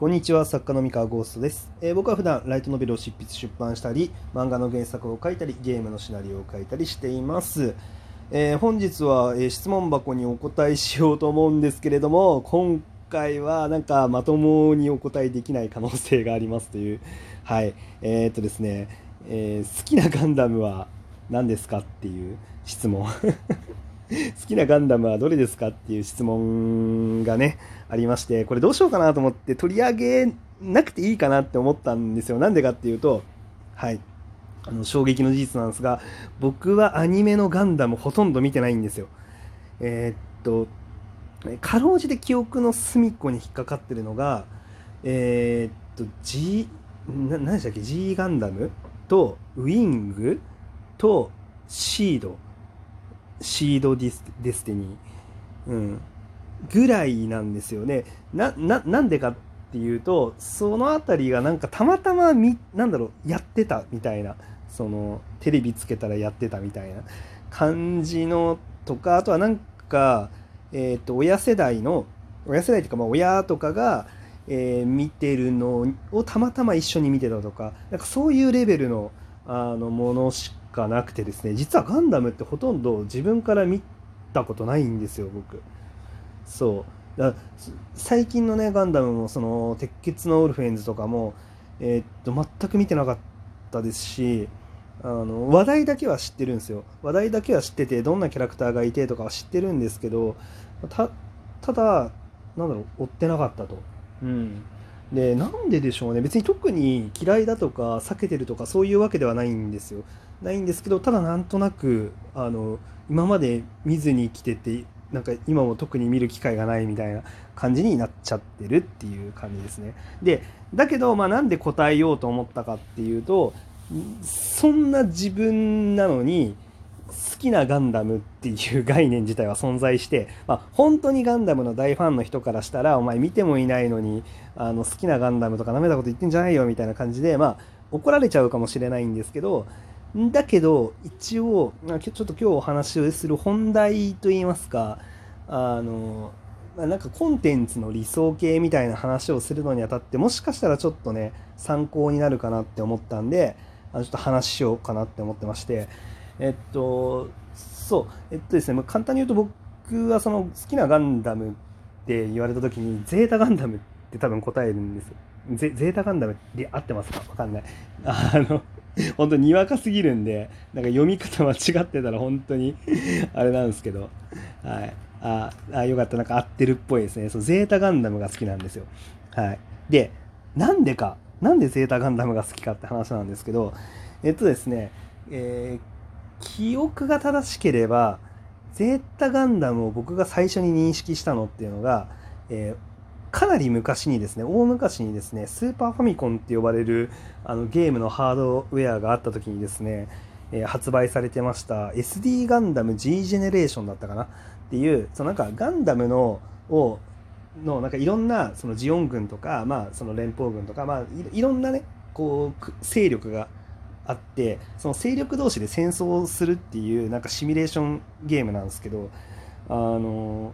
こんにちは作家の三河ゴーストです、えー、僕は普段ライトノベルを執筆出版したり漫画の原作を書いたりゲームのシナリオを書いたりしています、えー、本日は、えー、質問箱にお答えしようと思うんですけれども今回はなんかまともにお答えできない可能性がありますという。はい。え、っとですね、え好きなガンダムは何ですかっていう質問。好きなガンダムはどれですかっていう質問がね、ありまして、これどうしようかなと思って取り上げなくていいかなって思ったんですよ。なんでかっていうと、はい。あの衝撃の事実なんですが、僕はアニメのガンダムほとんど見てないんですよ。えー、っと、かろうじて記憶の隅っこに引っかかってるのが、えー、っと、G、な何でしたっけ ?G ガンダムとウィングとシード。シードディスデスティニー、うん、ぐらいなんですよね。な、な、なんでかっていうと、その辺りがなんかたまたまみ、なんだろう、やってたみたいな、その、テレビつけたらやってたみたいな。感じのとか、あとはなんか、えっ、ー、と、親世代の、親世代っていうか、まあ、親とかが、えー、見てるのをたまたま一緒に見てたとか、なんかそういうレベルの、あの、ものしかなくてですね実はガンダムってほとんど自分から見たことないんですよ僕。そう。だ最近のねガンダムもその鉄血のオルフェンズとかもえー、っと全く見てなかったですしあの話題だけは知ってるんですよ。話題だけは知っててどんなキャラクターがいてとかは知ってるんですけどたただなんだろう追ってなかったと。うん。でなんででしょうね別に特に嫌いだとか避けてるとかそういうわけではないんですよないんですけどただなんとなくあの今まで見ずに来ててなんか今も特に見る機会がないみたいな感じになっちゃってるっていう感じですね。でだけどまあなんで答えようと思ったかっていうとそんな自分なのに好きなガンダムっていう概念自体は存在して、まあ、本当にガンダムの大ファンの人からしたらお前見てもいないのにあの好きなガンダムとかなめたこと言ってんじゃないよみたいな感じで、まあ、怒られちゃうかもしれないんですけどだけど、一応、ちょっと今日お話をする本題といいますか、あの、なんかコンテンツの理想形みたいな話をするのにあたって、もしかしたらちょっとね、参考になるかなって思ったんで、ちょっと話しようかなって思ってまして、えっと、そう、えっとですね、ま簡単に言うと僕はその好きなガンダムって言われた時に、ゼータガンダムって多分答えるんですよ。ゼータガンダムで合ってますか？わかんない。あの、本当にわかすぎるんで、なんか読み方間違ってたら本当に あれなんですけど、はい。ああ、よかった。なんか合ってるっぽいですね。そう、ゼータガンダムが好きなんですよ。はい。で、なんでか、なんでゼータガンダムが好きかって話なんですけど、えっとですね、えー、記憶が正しければ、ゼータガンダムを僕が最初に認識したのっていうのが、えー、かなり昔にですね大昔にですねスーパーファミコンって呼ばれるあのゲームのハードウェアがあった時にですね、えー、発売されてました SD ガンダム G ジェネレーションだったかな？っていうそのなんかガンダムのをのなんかいろんなそのジオン軍とか、まあ、その連邦軍とか、まあ、いろんなねこう勢力があってその勢力同士で戦争をするっていうなんかシミュレーションゲームなんですけどあの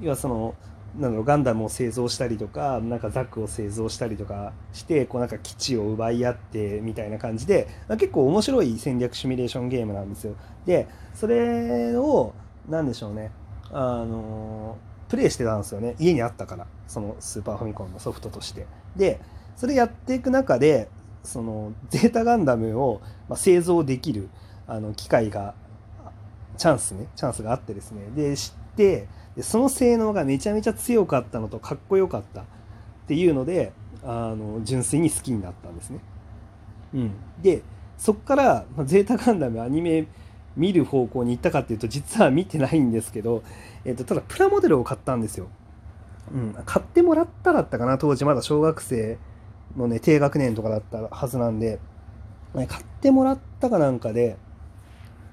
要はそのなんだろうガンダムを製造したりとかなんかザクを製造したりとかしてこうなんか基地を奪い合ってみたいな感じで、結構面白い戦略シミュレーションゲームなんですよ。でそれを何でしょうね。あのプレイしてたんですよね。家にあったから。そのスーパーファミコンのソフトとして。でそれやっていく中でそのゼータガンダムを、ま製造できるあの機会がチャンスねチャンスがあってですねで知ってでその性能がめちゃめちゃ強かったのとかっこよかったっていうのであの純粋に好きになったんですね。うん、でそっから、ま、ゼータガンダムアニメ見る方向に行ったかっていうと実は見てないんですけど、えーと、ただプラモデルを買ったんですよ。うん、買ってもらっただったかな当時まだ小学生のね低学年とかだったはずなんで買ってもらったかなんかで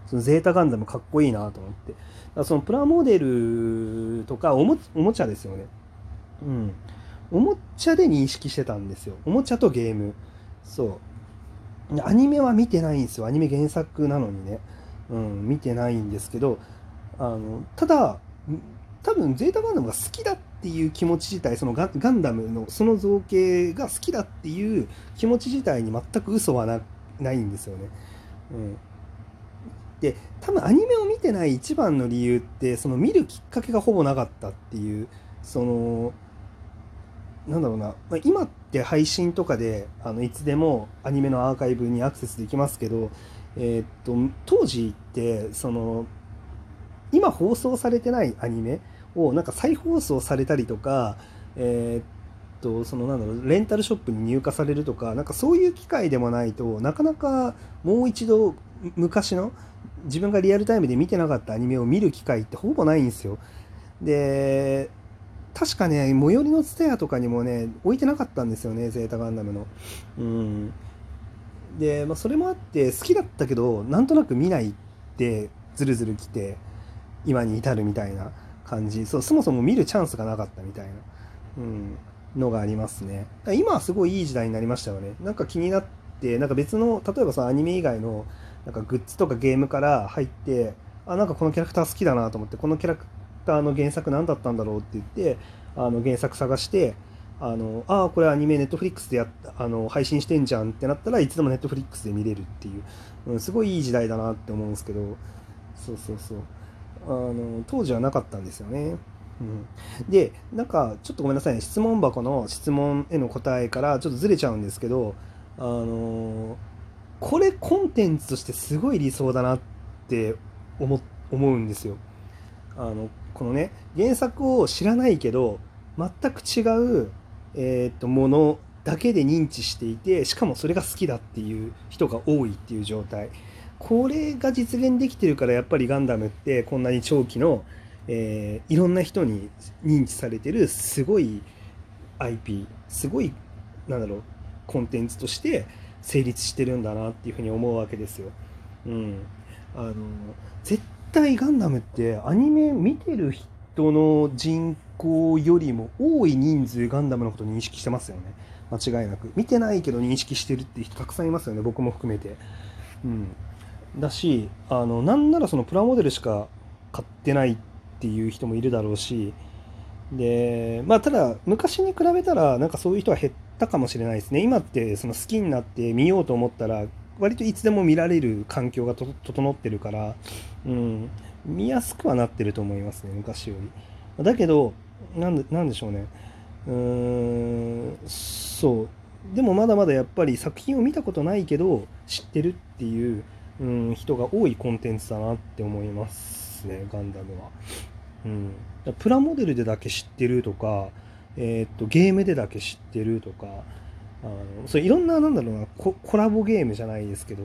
そのゼータガンダムかっこいいなと思ってだからそのプラモデルとかおもおもちゃですよね。うん。おもちゃで認識してたんですよ。おもちゃとゲーム。そう。アニメは見てないんですよ。アニメ原作なのにね。うん、見てないんですけど、あの、ただ、多分ゼータガンダムが好きだったっていう気持ち自体そのガガンダムのその造形が好きだっていう気持ち自体に全く嘘はなないんですよね。うんで多分アニメを見てない一番の理由ってその見るきっかけがほぼなかったっていうそのなんだろうな、まあ、今って配信とかであのいつでもアニメのアーカイブにアクセスできますけど、えー、っと当時ってその今放送されてないアニメをなんか再放送されたりとか、えー、っとそのなんだろうレンタルショップに入荷されるとかなんかそういう機会でもないとなかなかもう一度昔の自分がリアルタイムで見てなかったアニメを見る機会ってほぼないんですよ。で、確かね、最寄りのツタヤとかにもね、置いてなかったんですよね、ゼータガンダムの。うん。で、まあ、それもあって好きだったけど、なんとなく見ないってずるずる来て、今に至るみたいな感じ。そう、そもそも見るチャンスがなかったみたいな、うん、のがありますね。今はすごいいい時代になりましたよね。なんか気になって、なんか別の、例えばさ、アニメ以外のなんかグッズとかゲームから入ってあなんかこのキャラクター好きだなと思ってこのキャラクターの原作何だったんだろうって言ってあの原作探してあのあこれアニメネットフリックスでやあの配信してんじゃんってなったらいつでもネットフリックスで見れるっていう、うん、すごいいい時代だなって思うんですけどそうそうそうあの当時はなかったんですよね。うん、でなんかちょっとごめんなさいね質問箱の質問への答えからちょっとずれちゃうんですけどあのこれコンテンツとしてすごい理想だなって思思うんですよ。あのこのね原作を知らないけど全く違う、えー、っとものだけで認知していてしかもそれが好きだっていう人が多いっていう状態これが実現できてるからやっぱりガンダムってこんなに長期の、えー、いろんな人に認知されてるすごい IP すごいなんだろうコンテンツとして成立してるんだなっていうふうに思うわけですよ。うん、あの絶対ガンダムってアニメ見てる人の人口よりも多い人数ガンダムのこと認識してますよね間違いなく見てないけど認識してるって人たくさんいますよね僕も含めて。うん、だしあのなんならそのプラモデルしか買ってないっていう人もいるだろうしでまあただ昔に比べたらなんかそういう人は減ったかもしれないですね。今ってその好きになって見ようと思ったら割といつでも見られる環境が整ってるから、うん、見やすくはなってると思いますね昔より。だけどなんでなんでしょうね。うーんそう。でもまだまだやっぱり作品を見たことないけど知ってるっていう、うん、人が多いコンテンツだなって思いますねガンダムは。うん、プラモデルでだけ知ってるとか、えー、っとゲームでだけ知ってるとかあのそういろんななんだろうなコラボゲームじゃないですけど、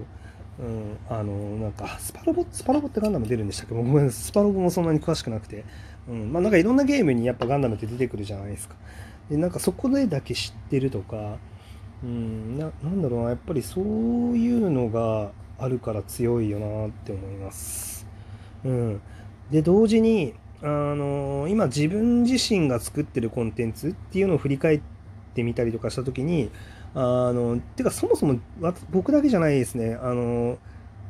うん、あのなんかスパロボスパロボってガンダム出るんでしたっけ？ごめんスパロボもそんなに詳しくなくて、うんまあ、なんかいろんなゲームにやっぱガンダムって出てくるじゃないですか。でなんかそこでだけ知ってるとか、うん、ななんだろうなやっぱりそういうのがあるから強いよなって思います、うん、で同時にあの今自分自身が作ってるコンテンツっていうのを振り返ってみたりとかした時にあのてかそもそも僕だけじゃないですね。あの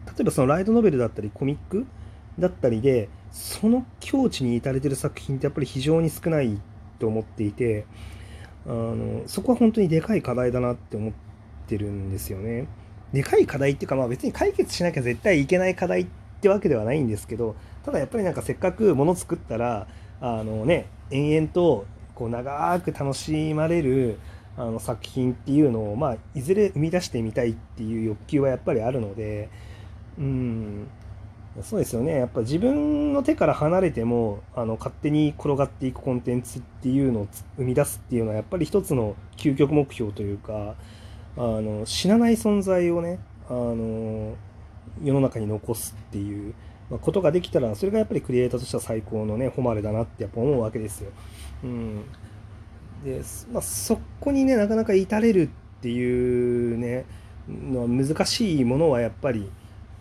例えばそのライトノベルだったりコミックだったりでその境地に至れてる作品ってやっぱり非常に少ないと思っていてあのそこは本当にでかい課題だなって思ってるんですよね。でかい課題っていうかまあ別に解決しなきゃ絶対いけない課題ってわけではないんですけどただやっぱりなんかせっかくもの作ったらあのね延々とこう長く楽しまれるあの作品っていうのを、まあ、いずれ生み出してみたいっていう欲求はやっぱりあるのでうんそうですよね。やっぱ自分の手から離れてもあの勝手に転がっていくコンテンツっていうのを生み出すっていうのはやっぱり一つの究極目標というかあの死なない存在をねあの世の中に残すっていうことができたらそれがやっぱりクリエイターとしては最高のね誉れだなってやっぱ思うわけですよ。うん、で、まあ、そこにねなかなか至れるっていうねの難しいものはやっぱり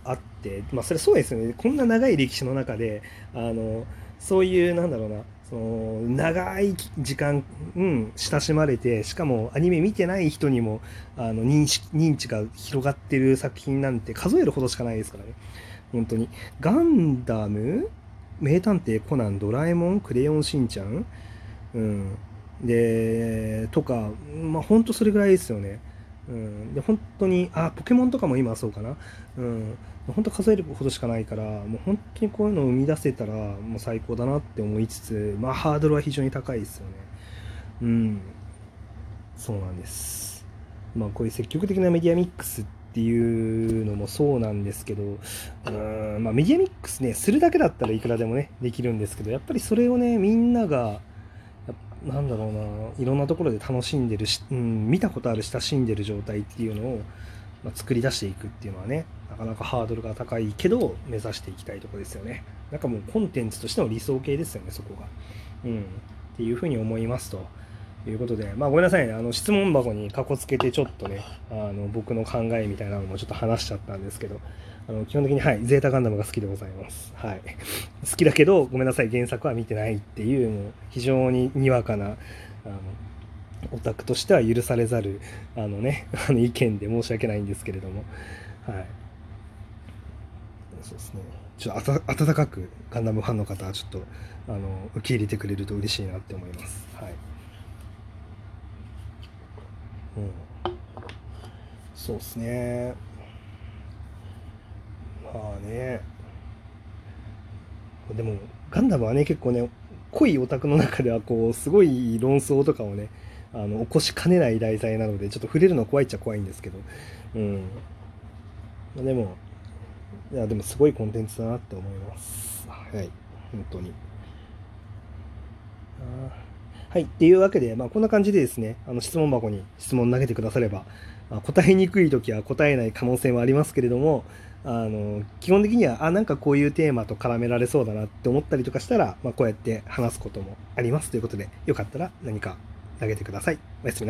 あって、まあ、それそうですよねこんな長い歴史の中であのそういうなんだろうなその長い時間、うん、親しまれてしかもアニメ見てない人にもあの認識認知が広がってる作品なんて数えるほどしかないですからね。本当に。ガンダム？名探偵コナン、ドラえもん、クレヨンしんちゃん、うん、でとかまあ本当それぐらいですよね。うん、で本当にあポケモンとかも今そうかな、うん、本当数えるほどしかないからもう本当にこういうのを生み出せたらもう最高だなって思いつつ、まあ、ハードルは非常に高いですよね。うん、そうなんです。まあこういう積極的なメディアミックスっていうのもそうなんですけど、うん。まあ、メディアミックスねするだけだったらいくらでもねできるんですけどやっぱりそれをねみんながなんだろうないろんなところで楽しんでるし、うん、見たことある親しんでる状態っていうのを、まあ、作り出していくっていうのはねなかなかハードルが高いけど目指していきたいとこですよね。なんかもうコンテンツとしての理想形ですよねそこが、うん、っていうふうに思いますと。いうことで、まあ、ごめんなさいね。あの質問箱にかこつけてちょっとねあの僕の考えみたいなのもちょっと話しちゃったんですけど。あの基本的に、はい、ゼータガンダムが好きでございます。はい。好きだけど、ごめんなさい、原作は見てないっていう、もう非常ににわかな、あの、オタクとしては許されざる、あのね、あの意見で申し訳ないんですけれども、はい。そうですね。ちょっと温かくガンダムファンの方はちょっと、あの、受け入れてくれると嬉しいなって思います。はい。うん。そうですね。まあね。でもガンダムはね結構ね濃いオタクの中ではこうすごい論争とかをねあの起こしかねない題材なのでちょっと触れるの怖いっちゃ怖いんですけど。うん。までもいやでもすごいコンテンツだなって思います。はい。本当に。はい。っていうわけで、まあ、こんな感じでですねあの質問箱に質問投げてくだされば、まあ、答えにくい時は答えない可能性もありますけれどもあの基本的にはあなんかこういうテーマと絡められそうだなって思ったりとかしたら、まあ、こうやって話すこともありますということでよかったら何か投げてください。おやすみ